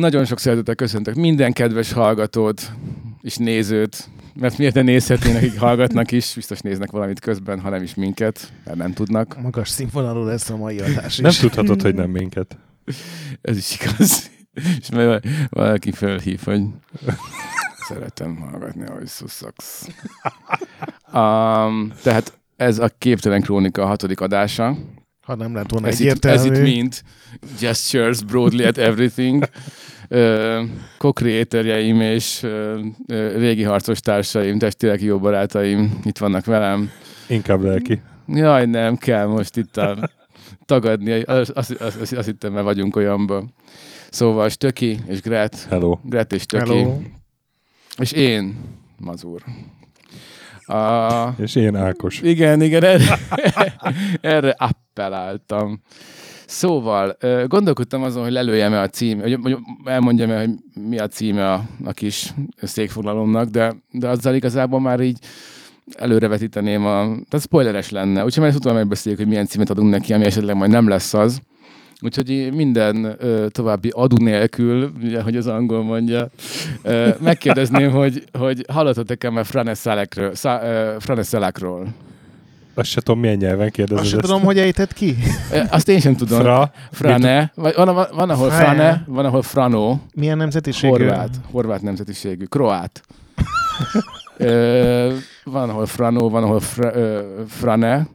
Nagyon sok szeretettel köszöntök minden kedves hallgatót és nézőt, mert miért ne nézhetnének, akik hallgatnak is, biztos néznek valamit közben, ha nem is minket, mert nem tudnak. Magas színvonalú lesz a mai adás is. Nem tudhatod, hogy nem minket. Ez is igaz. És majd valaki felhív, hogy szeretem hallgatni, ahogy szuszaksz. Um, tehát ez a Képtelen Krónika hatodik adása. Ha nem lett volna Ez itt, ez egyértelmű. itt mind gestures broadly at everything. Co-creatorjeim és régi harcos társaim, testileg jó barátaim itt vannak velem. Inkább lelki. Jaj, nem kell most itt a, tagadni, azt, azt, azt, azt hittem, mert vagyunk olyanban. Szóval Stöki és Gret, Hello. Gret és Stöki, Hello. és én, Mazur. A, És én Ákos. igen, igen, erre, erre appelláltam. Szóval gondolkodtam azon, hogy lelőjem-e a cím, hogy elmondjam-e, hogy mi a címe a, a kis székfoglalomnak, de, de azzal igazából már így előrevetíteném a... Tehát spoileres lenne. Úgyhogy már utána megbeszéljük, hogy milyen címet adunk neki, ami esetleg majd nem lesz az. Úgyhogy minden ö, további adu nélkül, ugye, hogy az angol mondja, ö, megkérdezném, hogy, hogy hallottatok-e már Franeszelekről? Szá, ö, Franeszelekről? Azt se tudom, milyen nyelven kérdezed Azt ezt. tudom, hogy ejtett ki. Azt én sem tudom. Fra. Frane. Vagy van, van, van, ahol Fra. Frane, van, ahol Frano. Milyen nemzetiségű? Horvát. Horvát nemzetiségű. Kroát. Ö, van, ahol Frano, van, ahol fra, ö, Frane.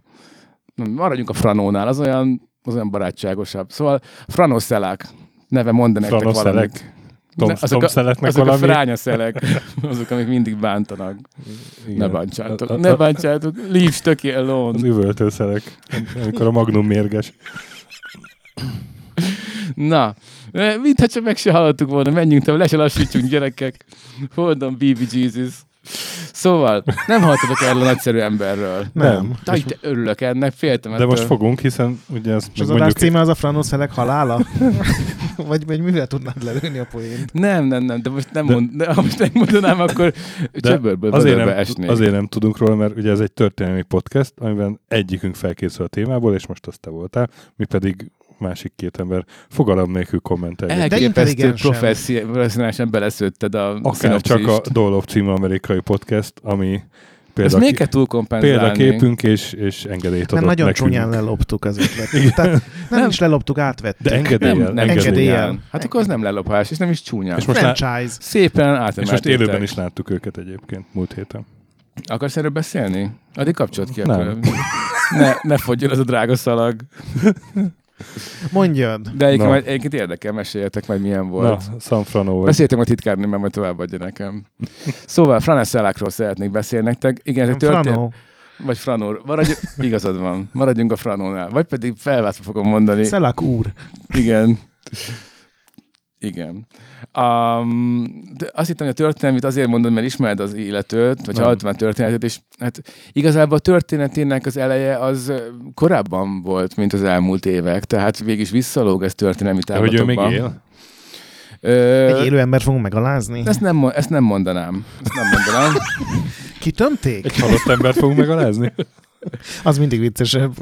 Maradjunk a Franónál, az olyan, az olyan barátságosabb. Szóval Frano Szelák neve mond nektek valamit. Szelek. Tom, Ne, Tom a, Szeleknek azok valami. a fránya szelek, azok, amik mindig bántanak. Igen. Ne bántsátok, A- a- ne bántsátok, leave Stöki alone. Az üvöltőszerek. Amikor a Magnum mérges. Na, eh, mintha csak meg se hallottuk volna, menjünk tovább, le se lassítsunk gyerekek. Hold on, baby Jesus. Szóval, nem hallottatok erről a nagyszerű emberről. Nem. Taj, te örülök ennek, féltem De ettől. most fogunk, hiszen ugye ezt És az adás címe az a Franoszelek halála? vagy, vagy mivel tudnád lelőni a poént? Nem, nem, nem, de most nem, De- mond, de, ha most nem mondanám, akkor csöbörből azért nem, esnék. azért nem tudunk róla, mert ugye ez egy történelmi podcast, amiben egyikünk felkészül a témából, és most azt te voltál, mi pedig másik két ember fogalom nélkül kommenteljük. Elképesztő professzionálisan beleszőtted a Akár csak a szinopszist. Dolop című amerikai podcast, ami Ezt példa, még kell túlkompenzálni. példaképünk és, és engedélyt Nem adott nagyon nekünk. csúnyán leloptuk az ötletet. Tehát nem, Nem. is leloptuk, átvettük. De engedéllyel. Nem, nem Engedéllyel. csúnyán. Hát akkor az nem lelopás, és nem is csúnya. És most, lá- Franchise. Szépen és átemeltétek. most élőben is láttuk őket egyébként múlt héten. Akarsz erről beszélni? Addig kapcsolat ki. Nem. akkor. Ne, ne fogjon az a drága szalag. Mondjad. De egyébként, Na. majd, egyébként érdekel, meséljetek meg milyen Na, volt. San Frano vagy. Beszéltem a titkárnő, mert majd továbbadja nekem. Szóval Franeszelákról szeretnék beszélni nektek. Igen, ez. Franó. Vagy Franor. Maradj, igazad van. Maradjunk a Franónál. Vagy pedig felváltva fogom mondani. Szelak úr. Igen. Igen. Um, de azt hittem, hogy a történelmét azért mondom, mert ismered az illetőt, vagy hallottam a történetet, és hát igazából a történetének az eleje az korábban volt, mint az elmúlt évek, tehát végig is visszalóg ez történelmi De hogy ő még távlatokban. él? Ö, Egy élő ember fogunk megalázni? ezt, nem, ezt nem mondanám. Ezt nem mondanám. Kitömték? Egy halott embert fogunk megalázni? Az mindig viccesebb.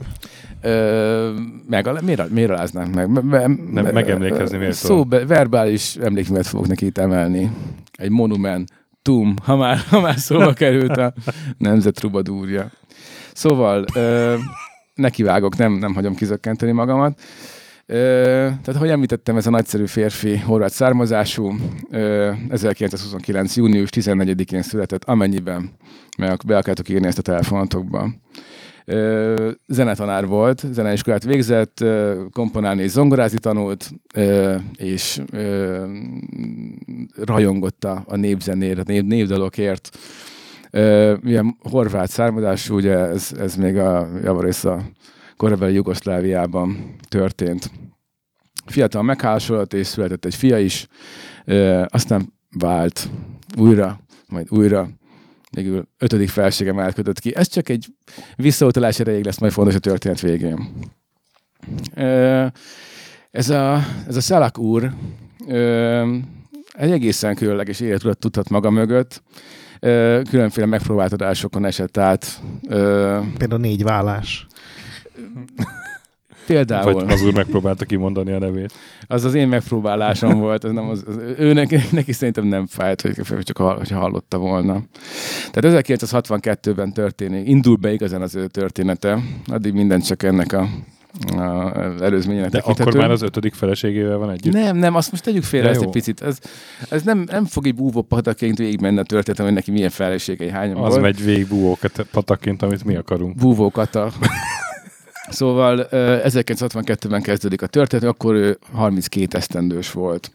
Ö, meg, miért, miért aláznánk meg? Me- me- Nem, megemlékezni miért Szó, verbális emlékművet fogok neki itt emelni. Egy monument, tum, ha már, ha már szóba került a nemzet trubadúrja. Szóval ö, nekivágok, nem, nem hagyom kizökkenteni magamat. Ö, tehát, ahogy említettem, ez a nagyszerű férfi horvát származású, ö, 1929. június 14-én született, amennyiben meg be akartok írni ezt a telefonatokba. Ö, zenetanár volt, zeneiskolát végzett, komponálni és zongorázni tanult, és ö, rajongott a, a a név, névdalokért. Ö, Milyen horvát származású, ugye ez, ez még a javarészt a korabeli Jugoszláviában történt. Fiatal megházasodott, és született egy fia is, aztán vált újra, majd újra, végül ötödik felségem elkötött ki. Ez csak egy visszautalás erejéig lesz majd fontos a történet végén. Ez a, ez a Szalak úr egy egészen különleges életutat tudhat maga mögött. Különféle megpróbáltatásokon esett át. Például négy vállás. Például. Vagy az úr megpróbálta kimondani a nevét. Az az én megpróbálásom volt, az nem az, az, ő neki, neki szerintem nem fájt, hogy csak hogyha hallotta volna. Tehát 1962-ben történik, indul be igazán az ő története, addig minden csak ennek a, az előzményének De akkor már az ötödik feleségével van együtt. Nem, nem, azt most tegyük félre Ja, ezt jó. egy picit. Ez, ez nem, nem fog egy búvó pataként végigmenni a történetem, hogy neki milyen feleségei hányan Az volt. megy végig búvókat patakként, amit mi akarunk. Búvókata. Szóval ö, 1962-ben kezdődik a történet, akkor ő 32 esztendős volt.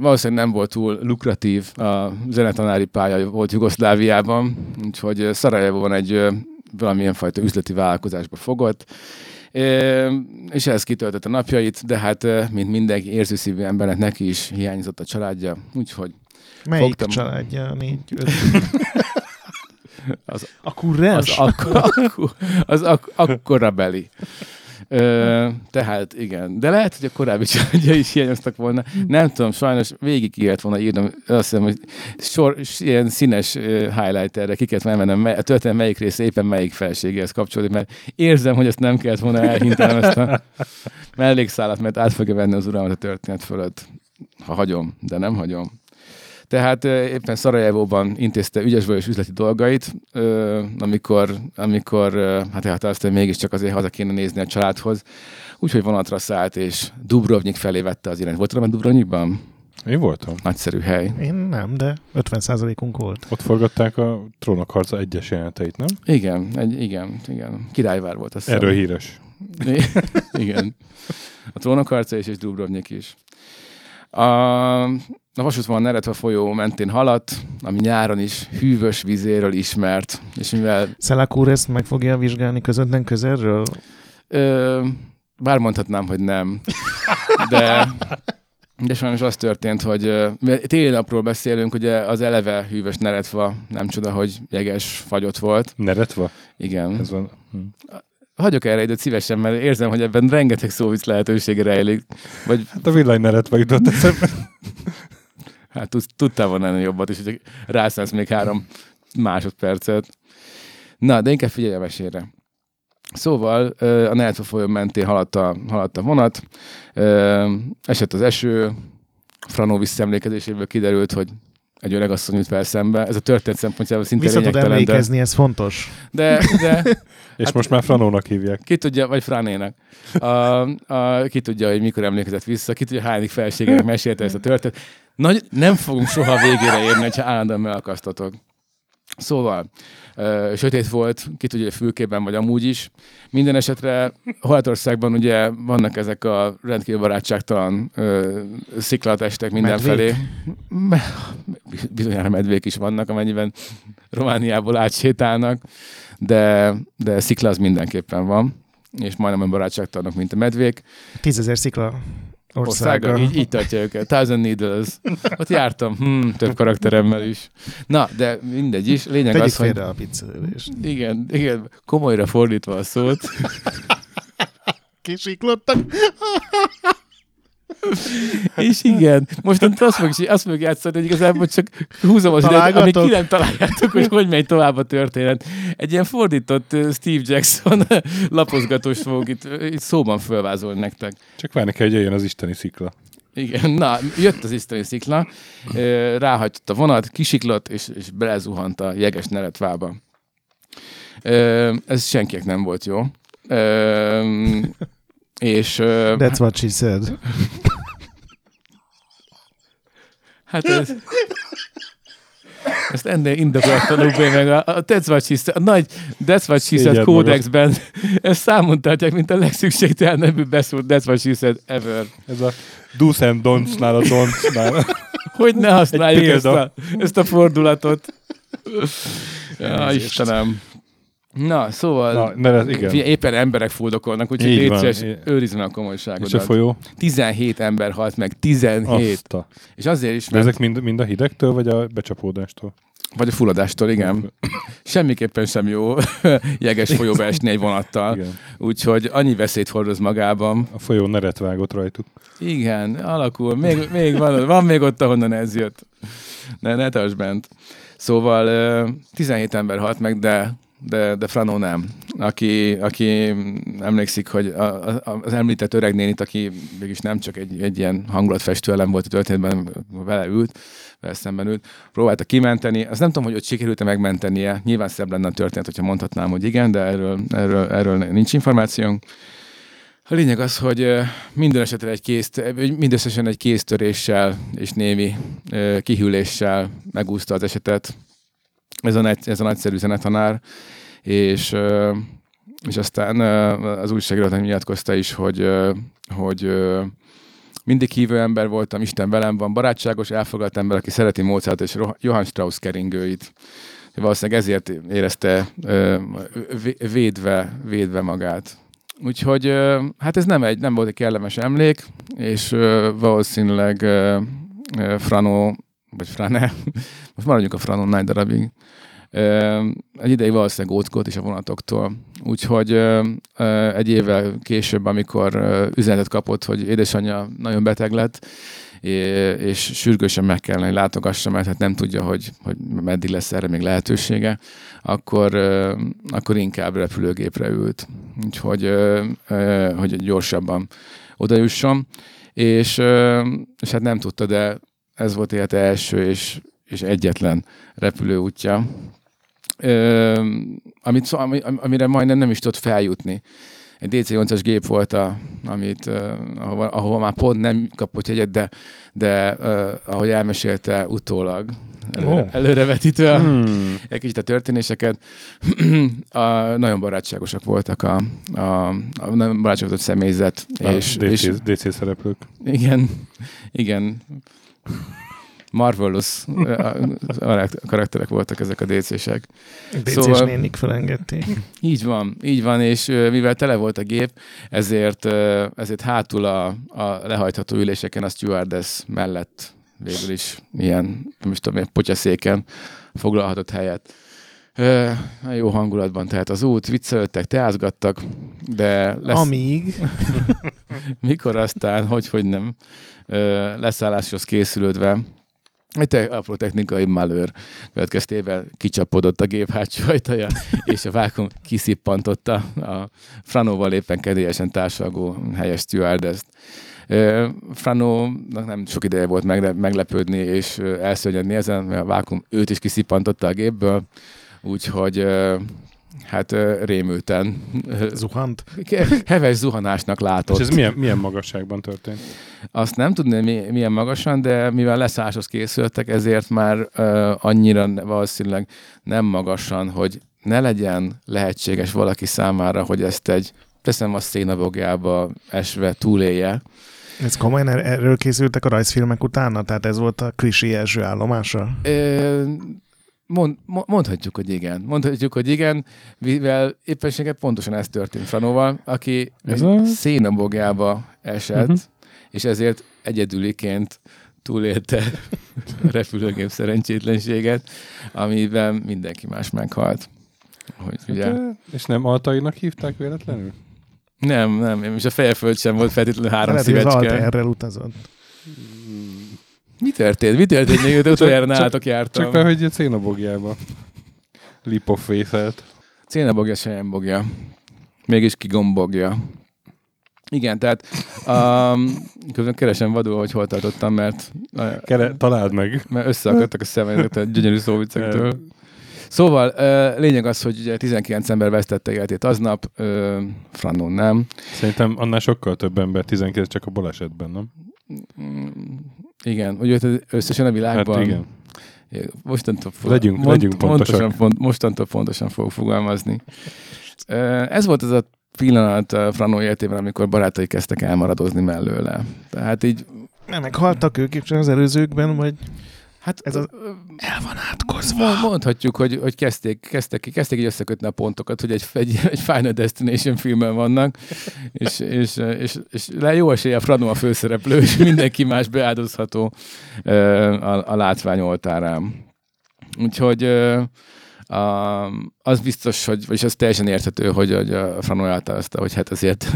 Valószínűleg nem volt túl lukratív a zenetanári pálya volt Jugoszláviában, úgyhogy Szarajevóban egy valamilyen fajta üzleti vállalkozásba fogott, és ez kitöltött a napjait, de hát mint mindenki érzőszívű embernek neki is hiányzott a családja, úgyhogy Melyik Fogtam. családja? Négy, öt. Az- a kurrens? Az, ak- ak- az ak- akkora beli. Ö, tehát igen, de lehet, hogy a korábbi családja is hiányoztak volna. Nem tudom, sajnos végig kellett volna írnom, azt hiszem, hogy sor, ilyen színes highlighterre ki kellett volna mennem, a történet melyik része éppen melyik felségéhez kapcsolódik, mert érzem, hogy ezt nem kellett volna elhintenem ezt a mellékszálat, mert át fogja venni az uralmat a történet fölött. Ha hagyom, de nem hagyom. Tehát éppen Szarajevóban intézte ügyesből üzleti dolgait, amikor, amikor hát elhatározta, hogy mégiscsak azért haza kéne nézni a családhoz. Úgyhogy vonatra szállt, és Dubrovnik felé vette az irányt. Volt már Dubrovnikban? Én voltam. Nagyszerű hely. Én nem, de 50%-unk volt. Ott forgatták a Trónok harca egyes jeleneteit, nem? Igen, egy, igen, igen. Királyvár volt hiszem. Erről híres. igen. A trónokharca is, és Dubrovnik is. A, a vasútvonal Neretva folyó mentén haladt, ami nyáron is hűvös vizéről ismert, és mivel Szelák úr ezt meg fogja vizsgálni közvetlen közelről? Ö, bár mondhatnám, hogy nem. De, de sajnos az történt, hogy ö, mert téli napról beszélünk, ugye az eleve hűvös neretva, nem csoda, hogy jeges fagyott volt. Neretva? Igen. Ez van. Hm. Hagyok erre időt szívesen, mert érzem, hogy ebben rengeteg szóvic lehetősége rejlik. Vagy Hát a villany neretva jutott eszembe. Hát tud- tudtál volna ennél jobbat is, hogy rászállsz még három másodpercet. Na, de inkább figyelj a mesére. Szóval a Neretva folyó mentén haladt a, haladt a vonat, esett az eső, Franó visszaemlékezéséből kiderült, hogy egy öreg asszony jut fel szembe. Ez a történet szempontjából szinte Vissza tud lényegtelen, de, emlékezni, ez fontos. de, de És Hát- most már Franónak hívják. ki tudja, vagy Fránének, a, a, ki tudja, hogy mikor emlékezett vissza, ki tudja, hányadik felségének mesélte ezt a történetet. Nagy, nem fogunk soha végére érni, ha állandóan megakasztatok. Szóval, ö, sötét volt, ki tudja, fülkében vagy amúgy is. Minden esetre Horvátországban ugye vannak ezek a rendkívül barátságtalan ö, sziklatestek mindenfelé. Bizonyára medvék is vannak, amennyiben Romániából átsétálnak, de, de szikla az mindenképpen van, és majdnem olyan barátságtalanok, mint a medvék. Tízezer szikla országa. Országa, így, így tartja őket. Thousand Needles. Ott jártam, hmm, több karakteremmel is. Na, de mindegy is. Lényeg Tegyük az, hogy a pizzelődést. igen, igen, komolyra fordítva a szót. Kisiklottak. És igen, most azt fogjuk, azt fogjuk játszani, hogy igazából csak húzom az időt, amíg ki nem találjátok, hogy hogy megy tovább a történet. Egy ilyen fordított Steve Jackson lapozgatós fogok itt, itt szóban fölvázolni nektek. Csak várni kell, hogy jöjjön az isteni szikla. Igen, na, jött az isztani szikla, ö, ráhagyott a vonat, kisiklott, és, és belezuhant a jeges neretvába. Ez senkinek nem volt jó. És That's what she said. Hát ez, ezt ennél indokolatlanul meg a, a said, a nagy Szégyeld kódexben ezt számon tartják, mint a legszükségtelenebb she said ever. Ez a do's and don'ts-nál a don'ts-nál. Hogy ne használjuk ezt a, ezt a fordulatot. Ja. Istenem. Na, szóval Na, neret, igen. Figyelj, éppen emberek fuldokolnak, úgyhogy légy szíves, őrizd meg a És a komolyságodat. folyó? 17 ember halt meg, 17. Azt a. És azért is, De mert, ezek mind, mind a hidegtől, vagy a becsapódástól? vagy a fulladástól, igen. Semmiképpen sem jó jeges folyóba esni egy vonattal. Igen. Úgyhogy annyi veszélyt hordoz magában. A folyó neret vágott rajtuk. Igen, alakul. Még, még van, van még ott, ahonnan ez jött. Ne, ne tartsd bent. Szóval ö, 17 ember halt meg, de de, de Frano nem. Aki, aki emlékszik, hogy a, a, az említett öreg nénit, aki mégis nem csak egy, egy ilyen hangulatfestő elem volt a történetben, vele ült, vele szemben ült, próbálta kimenteni. Azt nem tudom, hogy ott sikerült-e megmentenie. Nyilván szebb lenne a történet, hogyha mondhatnám, hogy igen, de erről, erről, erről nincs információnk. A lényeg az, hogy minden esetre egy kész, mindösszesen egy kéztöréssel és némi kihűléssel megúszta az esetet. Ez a, nagy, ez a nagyszerű zenetanár, és, és aztán az újságírónak nyilatkozta is, hogy, hogy mindig hívő ember voltam, Isten velem van, barátságos, elfogadt ember, aki szereti Mozart és Johann Strauss keringőit. Valószínűleg ezért érezte védve, védve magát. Úgyhogy hát ez nem, egy, nem volt egy kellemes emlék, és valószínűleg Frano, vagy Frane, most maradjunk a Frano nagy darabig, egy ideig valószínűleg óckolt is a vonatoktól. Úgyhogy egy évvel később, amikor üzenetet kapott, hogy édesanyja nagyon beteg lett, és sürgősen meg kellene, hogy látogassa, mert hát nem tudja, hogy, hogy meddig lesz erre még lehetősége, akkor, akkor inkább repülőgépre ült. Úgyhogy hogy gyorsabban odajusson. És, és hát nem tudta, de ez volt élete első és, és egyetlen repülőútja, amit, amire majdnem nem is tudott feljutni egy DC-8-as gép volt, a, amit, uh, ahova, ahova már pont nem kapott jegyet, de, de uh, ahogy elmesélte utólag, előre, oh. előrevetítve hmm. egy kicsit a történéseket, a, nagyon barátságosak voltak a, a, a nagyon barátságos személyzet. A és, DC, és, DC szereplők. Igen, igen. Marvelous karakterek voltak ezek a DC-sek. DC-s szóval, nénik felengedték. Így van, így van, és mivel tele volt a gép, ezért, ezért hátul a, a lehajtható üléseken a stewardess mellett végül is ilyen, nem is tudom, potyaszéken foglalhatott helyet. Uh, jó hangulatban tehát az út, viccelődtek, teázgattak, de lesz... Amíg? Mikor aztán, hogy, hogy nem, leszálláshoz készülődve, egy te, apró technikai malőr következtével kicsapodott a gép hátsó ajtaja, és a vákum kiszippantotta a Franóval éppen kedélyesen társalgó helyes stewardess Franónak nem sok ideje volt meglepődni és elszörnyedni ezen, mert a vákum őt is kiszippantotta a gépből, úgyhogy hát rémülten. Zuhant? Heves zuhanásnak látott. És ez milyen, milyen magasságban történt? Azt nem tudni, mi, milyen magasan, de mivel leszálláshoz készültek, ezért már uh, annyira valószínűleg nem magasan, hogy ne legyen lehetséges valaki számára, hogy ezt egy, teszem a szénavogjába esve túlélje. Ez komolyan er- erről készültek a rajzfilmek utána? Tehát ez volt a klisé első állomása? Ö, Mond, mondhatjuk, hogy igen. Mondhatjuk, hogy igen, mivel éppenséget pontosan ez történt Franóval, aki ez a... szénabogjába esett, uh-huh. és ezért egyedüliként túlélte a repülőgép szerencsétlenséget, amiben mindenki más meghalt. Hogy, ugye... hát, és nem Altainak hívták véletlenül? Nem, nem, és a fejeföld sem volt feltétlenül három Lehet, szívecske. Lehet, erre utazott. Mi történt? Mi történt? Még utoljára nálatok jártam. Csak be, hogy a cénabogjába lipofészelt. Cénabogja sem bogja. Mégis kigombogja. Igen, tehát um, közben keresem vadul, hogy hol tartottam, mert... Kere, találd meg. Mert összeakadtak a szemetek a gyönyörű szóvicektől. Szóval lényeg az, hogy ugye 19 ember vesztette életét aznap, Franon nem. Szerintem annál sokkal több ember, 19 csak a balesetben, nem? Igen, ugye összesen a világban. Hát igen. Mostantól, legyünk, mond, legyünk pontosan, pont, mostantól pontosan fogok fogalmazni. Ez volt az a pillanat a Franó életében, amikor barátai kezdtek elmaradozni mellőle. Tehát így... Nem, meghaltak ők is az előzőkben, vagy... Hát ez az, el van átkozva. Mondhatjuk, hogy, hogy kezdték, kezdtek, kezdték így összekötni a pontokat, hogy egy, egy, egy Final Destination filmben vannak, és, és, és, és le jó esélye a Frano a főszereplő, és mindenki más beáldozható a, a látvány oltárán. Úgyhogy a, az biztos, hogy, vagyis az teljesen érthető, hogy, hogy a Frano eltázta, hogy hát azért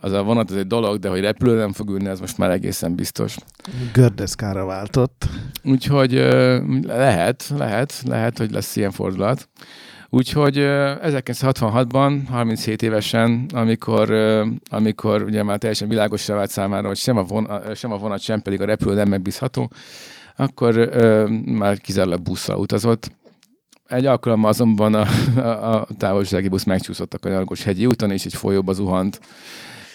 az a vonat az egy dolog, de hogy repülő nem fog ülni, ez most már egészen biztos. Gördeszkára váltott. Úgyhogy lehet, lehet, lehet, hogy lesz ilyen fordulat. Úgyhogy ö, 1966-ban, 37 évesen, amikor, amikor ugye már teljesen világosra vált számára, hogy sem a, vonat, sem a vonat, sem pedig a repülő nem megbízható, akkor ö, már kizárólag busszal utazott. Egy alkalommal azonban a, a, a távolsági busz megcsúszott a Kanyargos hegyi úton, és egy folyóba zuhant.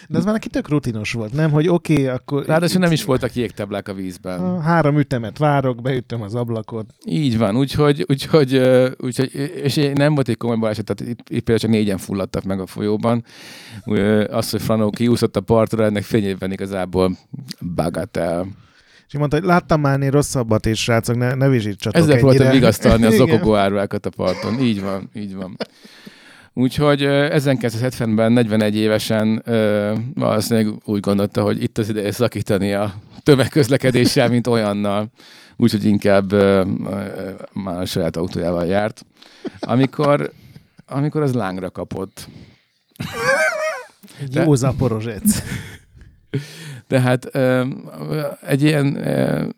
De ez már neki tök rutinos volt, nem? Hogy oké, okay, akkor... Ráadásul nem is voltak jégtáblák a vízben. A három ütemet várok, beütöm az ablakot. Így van, úgyhogy, úgyhogy, úgyhogy és nem volt egy komoly baleset, tehát itt, itt például csak négyen fulladtak meg a folyóban. Az, hogy Franó kiúszott a partra, ennek fényében igazából bagatel. És mondta, hogy láttam már ennél rosszabbat, és srácok, ne, ne vizsítsatok Ezzel próbáltam ennyire. vigasztalni az okogó áruákat a parton. Így van, így van. Úgyhogy ö, 1970-ben 41 évesen ö, valószínűleg úgy gondolta, hogy itt az ideje szakítani a tömegközlekedéssel, mint olyannal. Úgyhogy inkább ö, ö, már a saját autójával járt. Amikor, amikor az lángra kapott. Egy Jó zaporozsec. Tehát egy ilyen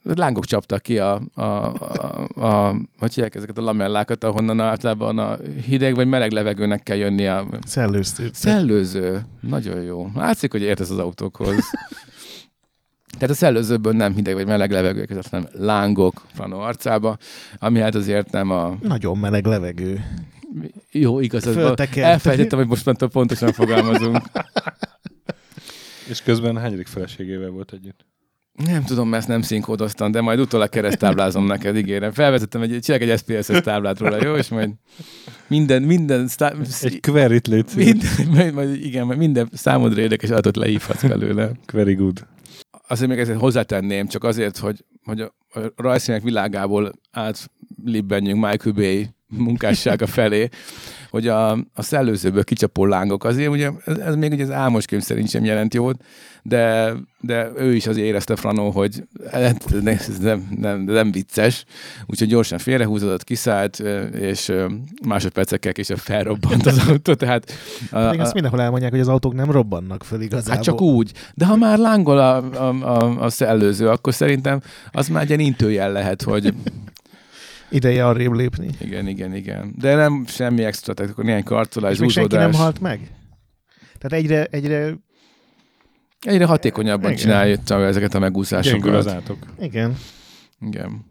lángok csaptak ki a, a, a, a hogy hívják ezeket a lamellákat, ahonnan általában a hideg vagy meleg levegőnek kell jönni a Szellőztő. szellőző. Nagyon jó. Látszik, hogy értesz az autókhoz. Tehát a szellőzőből nem hideg vagy meleg levegő, érkezett, hanem lángok Franó arcába, ami hát azért nem a... Nagyon meleg levegő. Jó, igaz, Föltekert. elfelejtettem, hogy most már pontosan fogalmazunk. És közben hányadik feleségével volt együtt? Nem tudom, mert ezt nem színkódoztam, de majd utólag keresztáblázom neked, ígérem. Felvezettem, egy, csinálok egy SPSS táblát róla, jó? És majd minden, minden, sztá... Egy queryt légy minden, majd, majd, igen, majd minden számodra érdekes adatot lehívhatsz belőle. Very good. Azért még ezért hozzátenném, csak azért, hogy, hogy a, rajzfilmek világából átlibbenjünk Michael Bay munkássága felé, hogy a, a szellőzőből kicsapó lángok azért, ugye ez, ez még ugye az álmos könyv szerint sem jelent jót, de, de ő is azért érezte Franó, hogy ez nem, nem, nem vicces, úgyhogy gyorsan félrehúzódott, kiszállt, és másodpercekkel később felrobbant az autó, tehát a, Még a, azt mindenhol elmondják, hogy az autók nem robbannak föl igazából. Hát csak úgy. De ha már lángol a, a, a, a szellőző, akkor szerintem az már egy ilyen intőjel lehet, hogy Ideje arrébb lépni. igen, igen, igen. De nem semmi extra, tehát akkor néhány karcolás, És még senki nem halt meg? Tehát egyre, egyre, Egyre hatékonyabban Igen. csinálja ezeket a megúszásokat. átok. igen. Igen.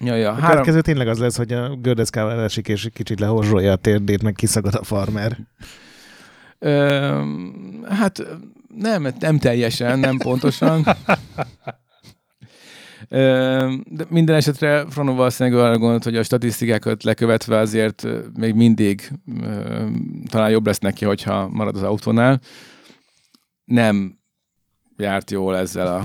Ja, ja. A Három, következő tényleg az lesz, hogy a gördeszkával esik, és kicsit lehorzsolja a térdét, meg kiszagad a farmer. ö, hát nem, nem teljesen, nem pontosan. De minden esetre Franó valószínűleg arra gondolt, hogy a statisztikákat lekövetve azért még mindig talán jobb lesz neki, hogyha marad az autónál. Nem járt jól ezzel a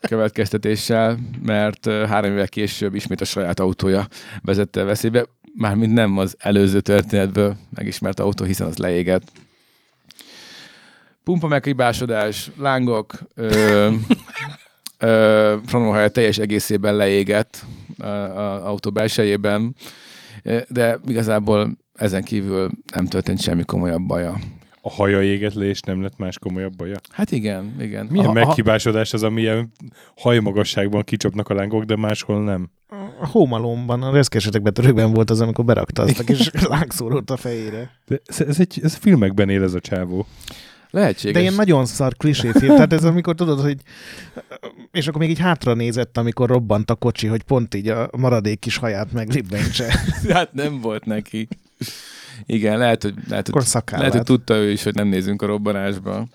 következtetéssel, mert három évvel később ismét a saját autója vezette veszélybe, mármint nem az előző történetből megismert autó, hiszen az leégett. Pumpa meghibásodás, lángok, ö, Franóhely teljes egészében leégett a, a autó belsejében, de igazából ezen kívül nem történt semmi komolyabb baja. A haja éget le, és nem lett más komolyabb baja. Hát igen, igen. Milyen A- a- meghibásodás az, amilyen hajmagasságban kicsapnak a lángok, de máshol nem. A hómalomban, a reszkesetek betörőkben volt az, amikor berakta azt a kis lángszórót a fejére. De ez, ez, egy, ez filmekben él ez a csávó. Lehetséges. De ilyen nagyon szar kliséfilm. Tehát ez amikor tudod, hogy... És akkor még így hátra nézett, amikor robbant a kocsi, hogy pont így a maradék kis haját meglibbentse. Hát nem volt neki. Igen, lehet, hogy, lehet, Akkor hogy, lehet, hogy tudta ő is, hogy nem nézünk a robbanásba.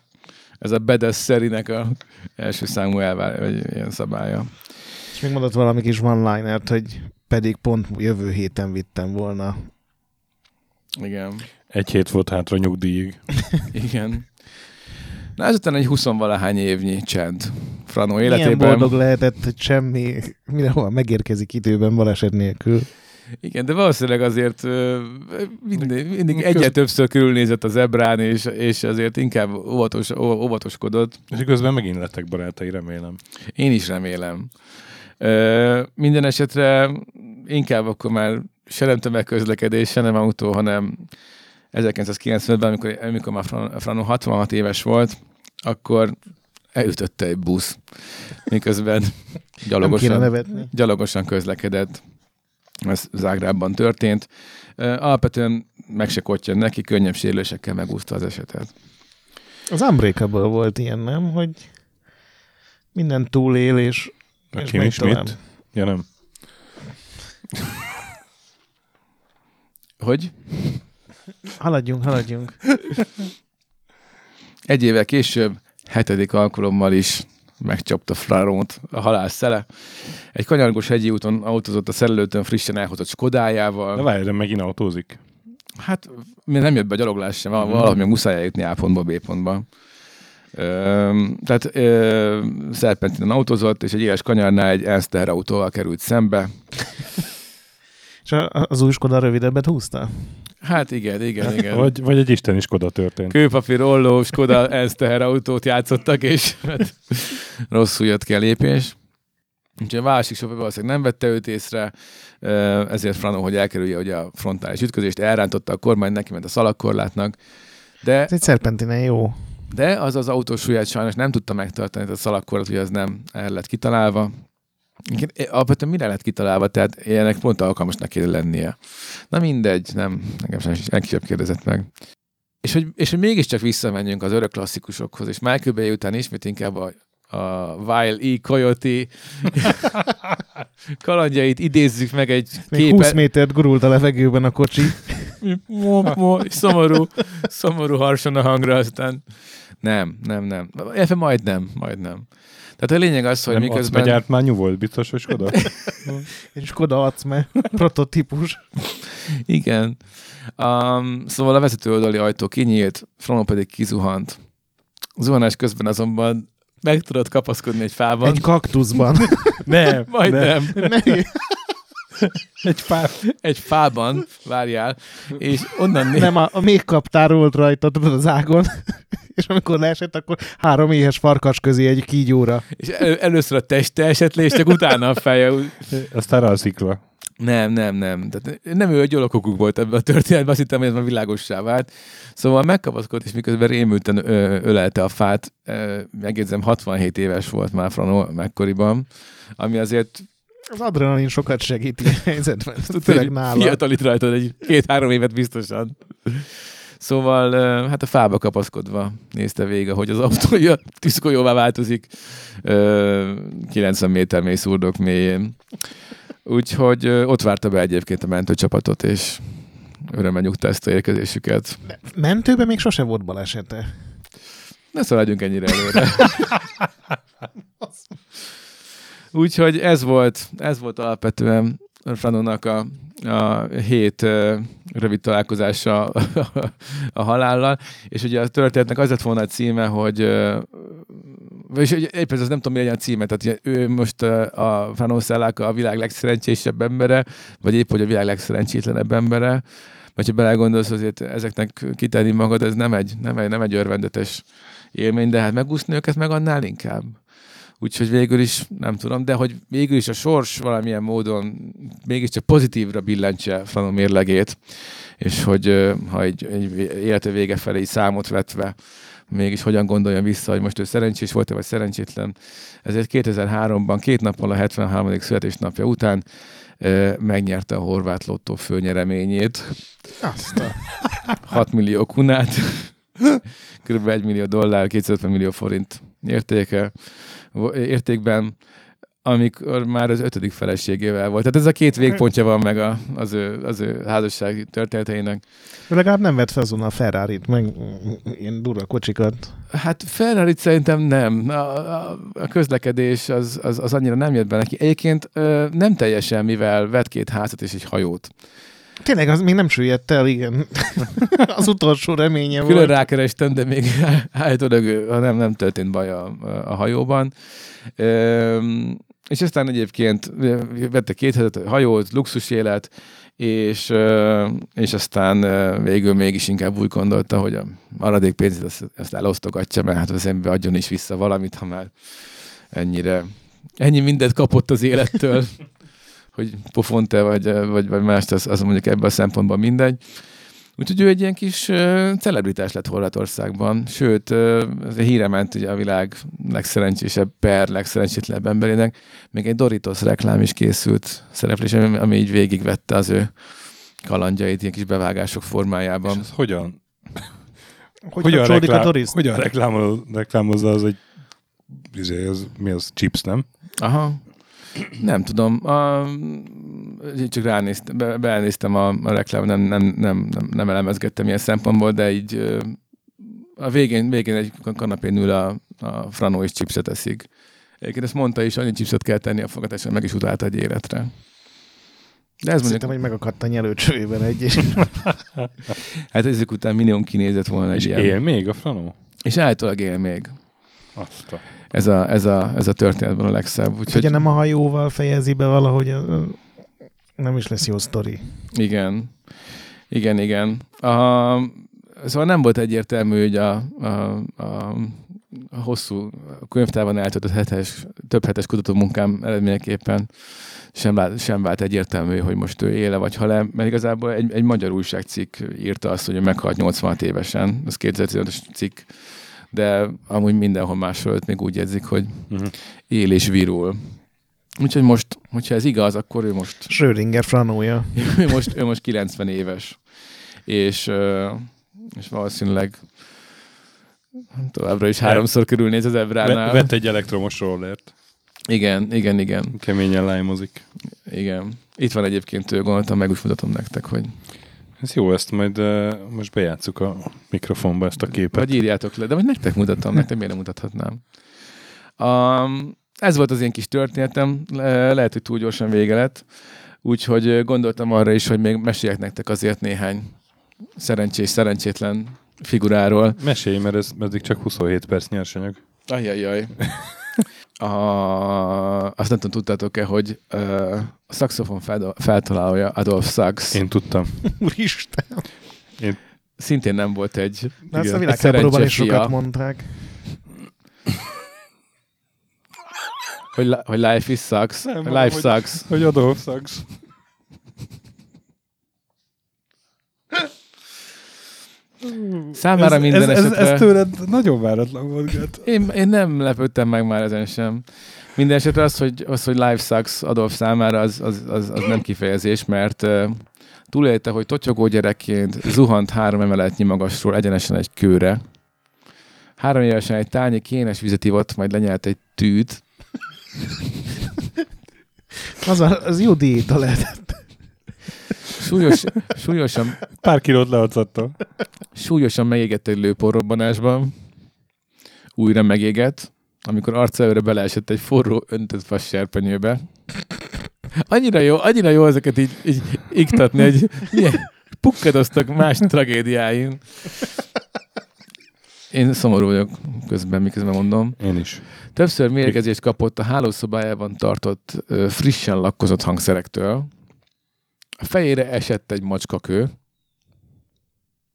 Ez a Bedes szerinek a első számú elvár, vagy ilyen szabálya. És még mondott valami kis one-linert, hogy pedig pont jövő héten vittem volna. Igen. Egy hét volt hátra nyugdíjig. Igen. Na ezután egy 20-valahány évnyi csend Franó Milyen életében. boldog lehetett, hogy semmi, mindenhol megérkezik időben baleset nélkül. Igen, de valószínűleg azért mindig, mindig Köz- egyre többször körülnézett az ebrán, és, és azért inkább óvatos, óvatoskodott. És közben megint lettek barátai, remélem. Én is remélem. Ö, minden esetre inkább akkor már se nem tömegközlekedés, se nem autó, hanem 1990-ben, amikor, amikor már Fran- Frano 66 éves volt, akkor elütötte egy busz, miközben gyalogosan, gyalogosan közlekedett. Ez Zágrában történt. Alapvetően meg se kottyan neki, könnyebb sérülésekkel megúszta az esetet. Az Unbreakable volt ilyen, nem? Hogy minden túlél, és, A és Schmidt? tovább. Ja nem. Hogy? Haladjunk, haladjunk. Egy évvel később, hetedik alkalommal is megcsapta Frarónt a halál szele. Egy kanyargós hegyi úton autózott a szerelőtön frissen elhozott Skodájával. De várj, de megint autózik. Hát mi nem jött be a gyaloglás sem, Mhm. valahogy még muszáj eljutni A pontba B pontba. Ö, tehát ö, szerpentinen autózott, és egy éles kanyarnál egy Ernst autóval került szembe. És az új Skoda rövidebbet húzta? Hát igen, igen, igen. Vagy, vagy egy isteni Skoda történt. Kőpapír, olló, Skoda, Ernst autót játszottak, és hát, rosszul jött ki a lépés. Úgyhogy a másik sofőr valószínűleg nem vette őt észre, ezért Franó, hogy elkerülje ugye a frontális ütközést, elrántotta a kormány, neki ment a szalagkorlátnak, de Ez egy szerpentinen jó. De az az autós súlyát sajnos nem tudta megtartani, tehát a szalagkorlat, hogy az nem el lett kitalálva. Igen, alapvetően mire lett kitalálva, tehát ilyenek pont alkalmasnak kéne lennie. Na mindegy, nem, nekem sem senki sem kérdezett meg. És hogy, és hogy mégiscsak visszamenjünk az örök klasszikusokhoz, és Michael Bay után ismét inkább a, a Wild E. Coyote kalandjait idézzük meg egy Még 20 métert gurult a levegőben a kocsi. Mo, mo, szomorú, szomorú harsan a hangra, aztán nem, nem, nem. Illetve majdnem, majdnem. Tehát a lényeg az, hogy Nem miközben... acmegyártmányú volt, biztos, hogy Skoda? És Skoda Acme, prototípus. Igen. Um, szóval a vezető oldali ajtó kinyílt, Frono pedig kizuhant. Zuhanás közben azonban meg tudott kapaszkodni egy fában. Egy kaktuszban. nem, Majdnem. Ne, Egy pár. Egy fában, várjál, és onnan né- nem, a, a még kaptár volt rajta, tudod, az ágon. És amikor leesett, akkor három éhes farkas közé egy kígyóra. és el- először a teste esett le, és csak utána a feje. Aztán a szikla. Nem, nem, nem. Tehát nem ő, a gyalogokuk volt ebben a történetben, azt hittem, hogy ez már világossá vált. Szóval megkapaszkodott, és miközben rémülten ö, ölelte a fát, ö, megjegyzem, 67 éves volt már Frano mekkoriban, ami azért Az adrenalin sokat segít ilyen helyzetben. Tényleg hogy nála. fiatalít rajtad egy két-három évet biztosan. Szóval hát a fába kapaszkodva nézte végig, hogy az autója tűzgolyóvá változik ö, 90 méter mély szurdok mélyén. Úgyhogy ott várta be egyébként a mentőcsapatot, és örömmel nyugtázta érkezésüket. Mentőben még sose volt balesete. Ne szaladjunk ennyire előre. Úgyhogy ez volt, ez volt alapvetően Franónak a, a hét rövid találkozása a halállal, és ugye a történetnek az lett volna a címe, hogy és éppen ez nem tudom, mi a címe, tehát ő most a Franó Szelláka a világ legszerencsésebb embere, vagy épp, hogy a világ legszerencsétlenebb embere, vagy ha belegondolsz, azért ezeknek kitenni magad, ez nem egy, nem egy, nem egy örvendetes élmény, de hát megúszni őket meg annál inkább. Úgyhogy végül is nem tudom, de hogy végül is a sors valamilyen módon mégiscsak pozitívra billentse Franó mérlegét, és hogy ha egy, egy élete vége felé számot vetve, mégis hogyan gondoljon vissza, hogy most ő szerencsés volt-e, vagy szerencsétlen. Ezért 2003-ban, két nappal a 73. születésnapja után megnyerte a horvát lottó főnyereményét. Azt a... 6 millió kunát, kb. 1 millió dollár, 250 millió forint értéke, értékben, amikor már az ötödik feleségével volt. Tehát ez a két végpontja van meg a, az, ő, az ő házassági történeteinek. Legalább nem vett fel azon a Ferrari-t, meg ilyen durva kocsikat. Hát ferrari szerintem nem. A, a, a közlekedés az, az, az annyira nem jött be neki. Egyébként ö, nem teljesen, mivel vett két házat és egy hajót. Tényleg, az még nem süllyedt el, igen. az utolsó reménye Külön volt. rákerestem, de még állítólag nem, nem történt baj a, a hajóban. Üm, és aztán egyébként vette két hetet hajót, luxus élet, és, és aztán végül mégis inkább úgy gondolta, hogy a maradék pénzét azt, azt elosztogatja, mert hát az ember adjon is vissza valamit, ha már ennyire, ennyi mindent kapott az élettől, hogy pofont-e vagy, vagy, vagy mást, az, az mondjuk ebben a szempontban mindegy. Úgyhogy ő egy ilyen kis uh, celebritás lett Horvátországban, sőt, uh, ez híre ment ugye a világ legszerencsésebb per, legszerencsétlenebb emberének. Még egy Doritos reklám is készült szereplés, ami, ami így végigvette az ő kalandjait ilyen kis bevágások formájában. És ez hogyan? Hogy hogyan, reklám, a Doris? hogyan reklámol, reklámozza az egy izé, az, mi az? Chips, nem? Aha. Nem tudom. A, csak ránéztem, be, beelnéztem a, a reklám, nem, nem, nem, nem, nem elemezgettem ilyen szempontból, de így a végén, végén egy kanapén ül a, a Franó és chipset eszik. Egyébként ezt mondta is, annyi chipset kell tenni a fogatásra, meg is utálta egy életre. De ez mondjuk, hogy megakadt a nyelőcsövében egy, és hát ezek után millió kinézett volna egy És ilyen. él még a Franó? És állítólag él még. Azt a... Ez a, ez a, ez a történetben a legszebb. ugye Úgyhogy nem a hajóval fejezi be valahogy, nem is lesz jó sztori. Igen. Igen, igen. A, szóval nem volt egyértelmű, hogy a, a, a, a hosszú a eltöltött hetes, több hetes kutatómunkám eredményeképpen sem, lát, sem vált egyértelmű, hogy most ő éle vagy hal mert igazából egy, egy magyar újságcikk írta azt, hogy ő meghalt 86 évesen, ez 2015-ös cikk, de amúgy mindenhol máshol még úgy jegyzik, hogy Uh-huh. él és virul. Úgyhogy most, hogyha ez igaz, akkor ő most Schrödinger franója. ő most, ő most 90 éves. És, és valószínűleg továbbra is háromszor körülnéz az Ebránál. vett egy elektromos rollert. Igen, igen, igen, Keményen lájmozik. igen. Itt van egyébként, ő gondoltam, meg úgy mutatom nektek, hogy Ez jó, ezt majd uh, most bejátszuk a mikrofonba ezt a képet. vagy írjátok le, de vagy nektek mutatom, nektek miért nem mutathatnám. Um, ez volt az én kis történetem, Le- lehet, hogy túl gyorsan vége lett, úgyhogy gondoltam arra is, hogy még meséljek nektek azért néhány szerencsés, szerencsétlen figuráról, Mesélj, mert ez eddig csak 27 perc nyersanyag. Ajajaj. A, azt nem tudom, tudtátok-e, hogy ö, a szaxofon fel, feltalálója Adolf Sax Én tudtam. Úristen. szintén nem volt egy, De ezt a világháborúban is sokat mondták. hogy, hogy life is sucks, Nem, life hogy- sucks. Hogy Adolf Sax. Számára minden ez, ez, esetre... ez tőled nagyon váratlan volt, Gert. Én, én nem lepődtem meg már ezen sem. Minden esetre az, hogy, az, hogy life sucks Adolf számára, az, az, az, az nem kifejezés, mert uh, túlélte, hogy totyogó gyerekként zuhant három emeletnyi magasról egyenesen egy kőre. Három évesen egy tányi kénes vizet ivott, majd lenyelt egy tűt. Az, a, az jó diéta lehetett. Súlyos, súlyosan, Pár kilót leadszattam. súlyosan megégett egy lőporrobbanásban. Újra megégett, amikor előre beleesett egy forró öntött vas serpenyőbe. Annyira jó, annyira jó ezeket így, így iktatni, hogy milyen pukkadoztak más tragédiáim. Én szomorú vagyok közben, miközben mondom. Én is. Többször mérgezést kapott a hálószobájában tartott frissen lakkozott hangszerektől. A fejére esett egy macskakő.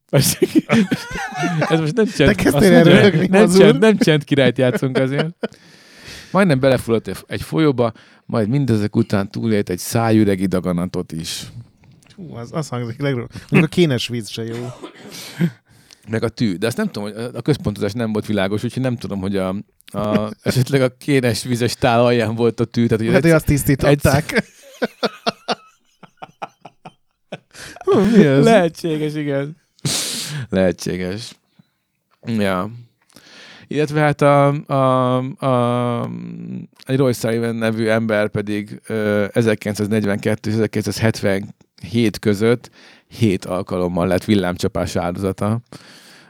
Ez most nem csend, Te kezdtél mondja, röhögni, nem, csend, nem csend királyt játszunk azért. Majdnem belefulladt egy- egy folyóba, majd mindezek után túlélt egy szájüregi daganatot is. Hú, az, az hangzik legrosszabb. Mondjuk a kénes víz se jó. Meg a tű. De azt nem tudom, hogy a központozás nem volt világos, úgyhogy nem tudom, hogy a, a, esetleg a kénes vízes tál alján volt a tű. Tehát, hogy Hát, hogy azt tisztították. Hú, mi ez? Lehetséges, igen. Lehetséges. Ja. Illetve hát a, a, a, egy Roy Sullivan nevű ember pedig ö, 1942 és 1977 között hét alkalommal lett villámcsapás áldozata.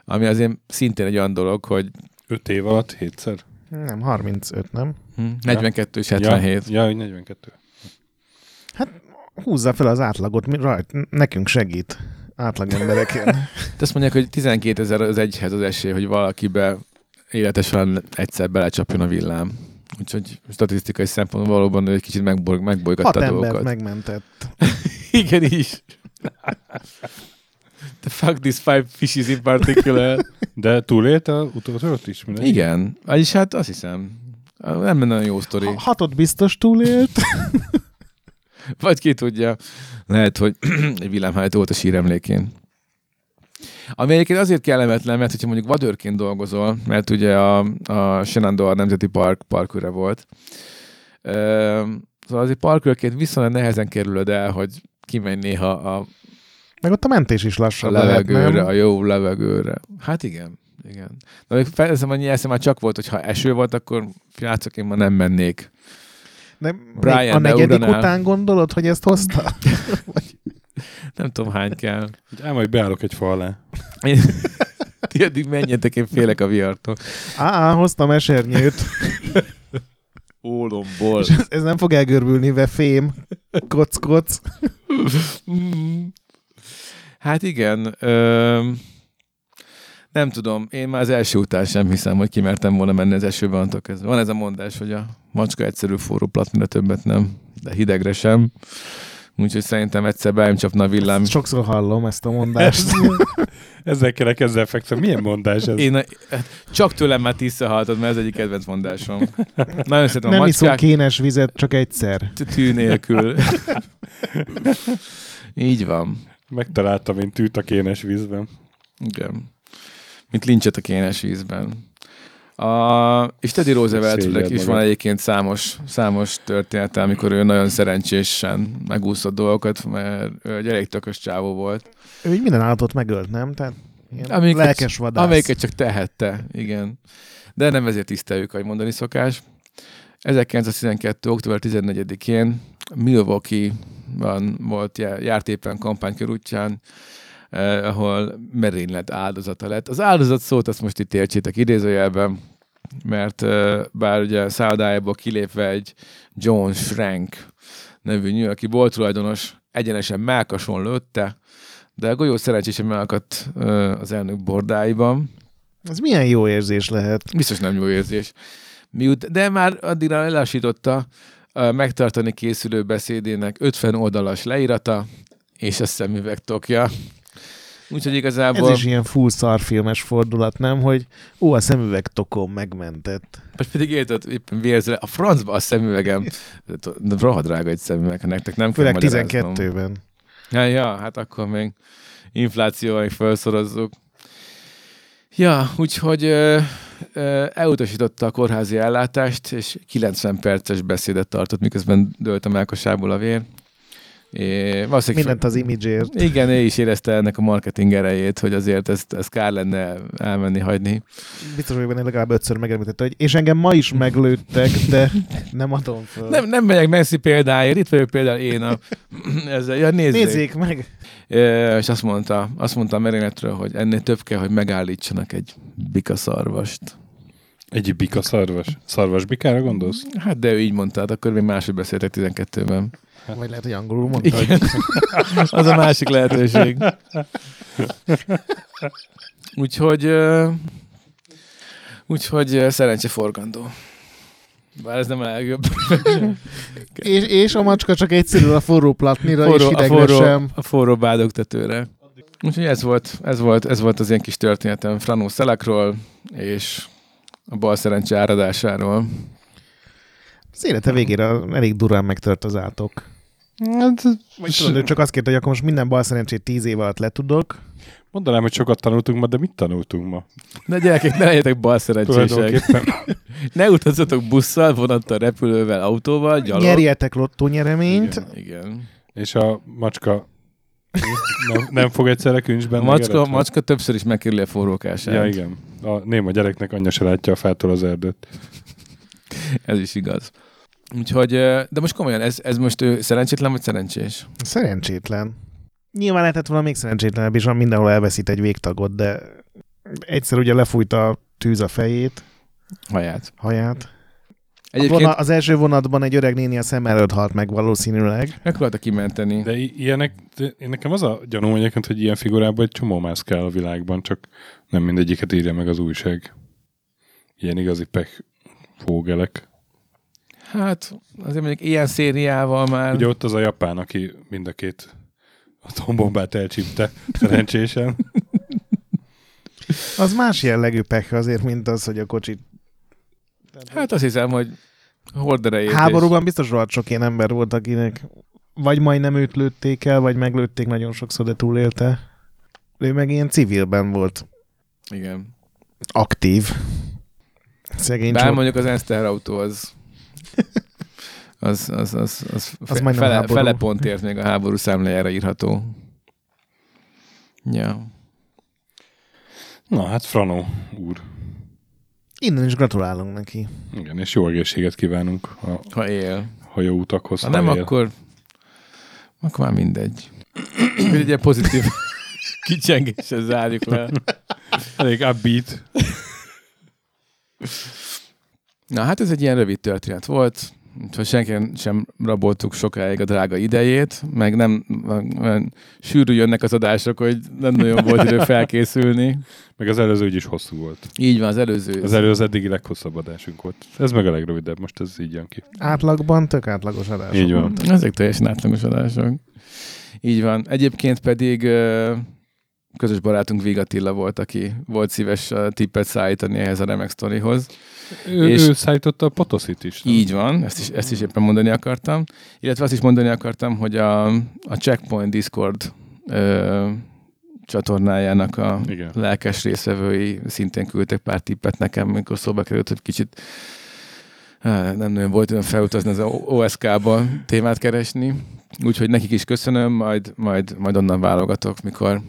Ami azért szintén egy olyan dolog, hogy 5 év alatt hétszer. Nem, 35, nem? hm, 42 és 77. Ja, ja hogy 42. Húzza fel az átlagot, mi rajt, nekünk segít átlag embereken. De azt mondják, hogy 12 ezer az egyhez az esély, hogy valakibe életesen egyszer belecsapjon a villám. Úgyhogy statisztikai szempontból valóban egy kicsit megboly, Hat megbolygatta a embert dolgokat. megmentett. Igen is. The fuck this five fishes in particular. De túlélte a utolsót is? Minden? Igen. Vagyis hát azt hiszem. Nem nagyon jó sztori. Ha- Hatot biztos túlélt. Vagy ki tudja. Lehet, hogy egy villámhajtó volt a síremlékén. Ami egyébként azért kellemetlen, mert hogyha mondjuk vadőrként dolgozol, mert ugye a, a Shenandoah Nemzeti Park parkőre volt, Ö, szóval azért parkőrként viszonylag nehezen kerülöd el, hogy kimenj néha a, Meg ott a mentés is a lassabb lehet, levegőre, nem? a jó levegőre. Hát igen, igen. De még felteszem, hogy nyilván már csak volt, hogy ha eső volt, akkor játszok, én ma nem mennék. De Brian, a ne negyedik után gondolod, hogy ezt hozta? Nem tudom, hány kell. Ám majd beállok egy fa alá. Ti addig menjetek, én félek a vihartól. Á, á, hoztam esernyőt. Ólomból. És ez- nem fog elgörbülni, ve fém. Koc, koc. Hát igen. Ö, nem tudom, én már az első után sem hiszem, hogy kimertem volna menni az esőben kezdve. Van ez a mondás, hogy a macska egyszerű forró platnira többet nem, de hidegre sem. Úgyhogy szerintem egyszer beim csapna a villám. Ezt sokszor hallom ezt a mondást. Ezzel kellek ezzel fekszem. Milyen mondás ez? Én a, hát csak tőlem már tízszer hallottad, mert ez egyik kedvenc mondásom. Nagyon szeretem a Nem iszunk macskák kénes vizet, csak egyszer. tű nélkül. Így van. Megtaláltam, mint tűt a kénes vízben. Igen. Mint lincset a kénes vízben. A, és Teddy Rooseveltnek is van egyébként számos, számos története, amikor ő nagyon szerencsésen megúszott dolgokat, mert ő egy elég tökös csávó volt. Ő így minden állatot megölt, nem? Tehát ilyen Amiket- lelkes vadász. Amelyiket csak tehette, igen. De nem ezért tiszteljük, ahogy mondani szokás. 1912. október 14-én Milwaukee-ban volt, já- járt éppen kampánykörútján, eh, ahol merénylet áldozata lett. Az áldozat szót azt most itt értsétek idézőjelben, mert bár ugye szállodájából kilépve egy John Schrank nevű New Yorki bolttulajdonos egyenesen melkason lőtte, de a golyó szerencsésen megakadt az elnök bordáiban. Ez milyen jó érzés lehet. Biztos nem jó érzés. Miut, de már addigra lelassította megtartani készülő beszédének 50 oldalas leírata és a szemüveg Úgyhogy Ez igazából is ilyen full szarfilmes fordulat, nem? Hogy ó, a szemüveg tokom megmentett. most pedig érted, éppen vérzel a francba a szemüvegem. De rohadt drága egy szemüveg, nektek nem kell Főleg magyaráznom. 12-ben. Ja, ja, hát akkor még infláció, még felszorozzuk. Ja, úgyhogy ö, ö, elutasította a kórházi ellátást, és 90 perces beszédet tartott, miközben dőlt a melkosából a vér. É, Mindent az imidzsért. igen, ő is érezte ennek a marketing erejét, hogy azért ezt, ezt kár lenne elmenni, hagyni. Biztos vagyok benne, legalább ötször megemlítette, hogy és engem ma is meglőttek, de nem adom föl. Nem, nem megyek messzi példáért, itt vagyok például én a... Ezzel, ja, nézzék. Nézzék meg! É, és azt mondta, azt mondta a merényletről, hogy ennél több kell, hogy megállítsanak egy bikaszarvast. Egy bika szarvas. Szarvas bikára gondolsz? Hát de ő így mondta, hát akkor még máshogy beszéltek 12-ben. Vagy lehet, hogy angolul mondta, hogy. Az a másik lehetőség. Úgyhogy, úgyhogy szerencse forgandó. Bár ez nem a legjobb. és, és a macska csak egyszerű a forró platnira, és Forró, a, hidegre forró, sem. a forró bádogtetőre. Úgyhogy ez volt, ez volt, ez volt az én kis történetem Franó Szelekről, és a bal szerencse áradásáról. Az élete végére elég durán megtört az átok. Hát, Vagy tudod, ő csak azt kérte, hogy akkor most minden bal szerencsét tíz év alatt letudok. mondanám, hogy sokat tanultunk ma, de mit tanultunk ma? Ne gyerekek, ne legyetek bal szerencsések. Ne utazzatok busszal, vonattal, repülővel, autóval, gyalog. Nyerjetek lottó nyereményt. Igen, igen. És a macska nem, nem fog egyszerre kincsben A macska, megeredni? macska többször is megkerüli a forrókását. Ja, igen. A néma gyereknek anyja se látja a fától az erdőt. Ez is igaz. Úgyhogy, de most komolyan, ez, ez most ő szerencsétlen vagy szerencsés? Szerencsétlen. Nyilván lehetett volna még szerencsétlenebb, és van mindenhol elveszít egy végtagot, de egyszer ugye lefújta a tűz a fejét, Haját. haját. Egyébként vona, az első vonatban egy öreg néni a szem előtt halt meg valószínűleg. megpróbálta kimenteni. De ilyenek, de én nekem az a gyanúm egyébként, hogy ilyen figurában egy csomó mász kell a világban, csak nem mindegyiket írja meg az újság. Ilyen igazi pech fógelek. Hát, azért mondjuk ilyen szériával már... Ugye ott az a japán, aki mind a két atombombát elcsípte, szerencsésen. Az más jellegű pekhe azért, mint az, hogy a kocsit... Hát azt hiszem, hogy horderejét. Háborúban biztos rohadt sok ilyen ember volt, akinek vagy majdnem őt lőtték el, vagy meglőtték nagyon sokszor, de túlélte. ő meg ilyen civilben volt Igen. aktív. Szegény Bár csor. mondjuk az ENSZ teherautó az az, az, az, az, Az fe, majdnem fele, fele pontért még a háború számlájára írható. Ja. Na hát Franó úr. Innen is gratulálunk neki. Igen, és jó egészséget kívánunk a Ha él. hajóutakhoz. Ha nem, él. akkor, akkor már mindegy. Hogy egy pozitív kicsengéssel zárjuk le. Elég upbeat. Na hát ez egy ilyen rövid történet volt, úgyhogy senki sem raboltuk sokáig a drága idejét, meg nem olyan sűrű jönnek az adások, hogy nem nagyon volt idő felkészülni. Meg az előző úgy is hosszú volt. Így van, az előző. Az elő az eddigi leghosszabb adásunk volt. Ez meg a legrövidebb, most ez így jön ki. Átlagban tök átlagos adások Így van. Ezek teljesen átlagos adások. Így van. Egyébként pedig közös barátunk Vig Attila volt, aki volt szíves tippet szállítani ehhez a remek sztorihoz. Ő, És- ő szállította a Potoszit is. nem? Így van, ezt is, ezt is éppen mondani akartam. Illetve azt is mondani akartam, hogy a, a Checkpoint Discord ö, csatornájának a Igen. lelkes részvevői szintén küldtek pár tippet nekem, amikor szóba került, hogy kicsit nem nagyon volt olyan felutazni az OSK-ba témát keresni. Úgyhogy nekik is köszönöm, majd, majd, majd onnan válogatok, mikor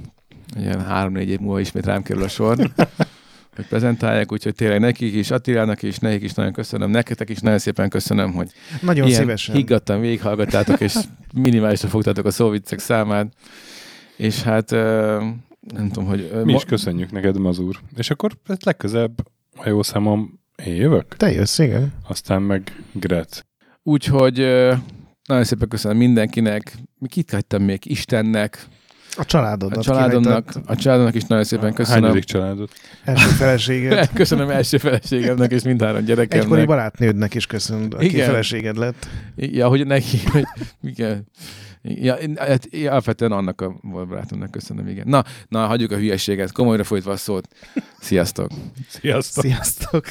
ilyen három-négy év múlva ismét rám kerül a sor, hogy prezentálják, úgyhogy tényleg nekik is, Attilának is, nekik is nagyon köszönöm, nektek is nagyon szépen köszönöm, hogy Nagyon ilyen szívesen. higgadtan végighallgattátok, és minimálisra fogtátok a szóviccek számát. És hát nem tudom, hogy... Mi ma- is köszönjük neked, Mazur. És akkor ez legközelebb, ha jó számom, én jövök, Te jössz, igen. aztán meg Gret. Úgyhogy nagyon szépen köszönöm mindenkinek. Mi kit hagytam még? Istennek, A családodat. a családomnak, kihagytad. a családomnak is nagyon szépen köszönöm. Hányadik családot? Első feleséged. Köszönöm első feleségemnek és mindhárom Egykori gyerekemnek. barátnődnek is köszönöm, aki Igen. feleséged lett. Ja, hogy neki, hogy igen. Ja, hát, alapvetően annak a volt barátomnak köszönöm, igen. Na, na, hagyjuk a hülyeséget, komolyra folytva a szót. Sziasztok! Sziasztok! Sziasztok!